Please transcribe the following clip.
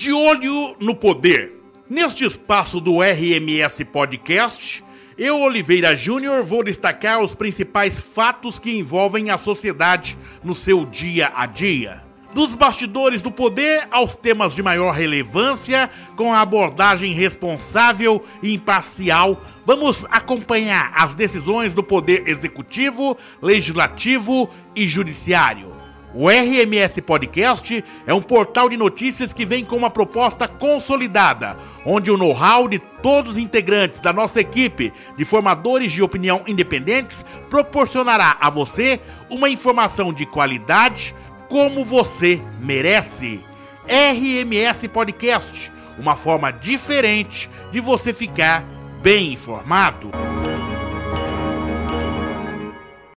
De olho no poder. Neste espaço do RMS Podcast, eu, Oliveira Júnior, vou destacar os principais fatos que envolvem a sociedade no seu dia a dia. Dos bastidores do poder aos temas de maior relevância, com a abordagem responsável e imparcial, vamos acompanhar as decisões do poder executivo, legislativo e judiciário. O RMS Podcast é um portal de notícias que vem com uma proposta consolidada, onde o know-how de todos os integrantes da nossa equipe de formadores de opinião independentes proporcionará a você uma informação de qualidade como você merece. RMS Podcast, uma forma diferente de você ficar bem informado.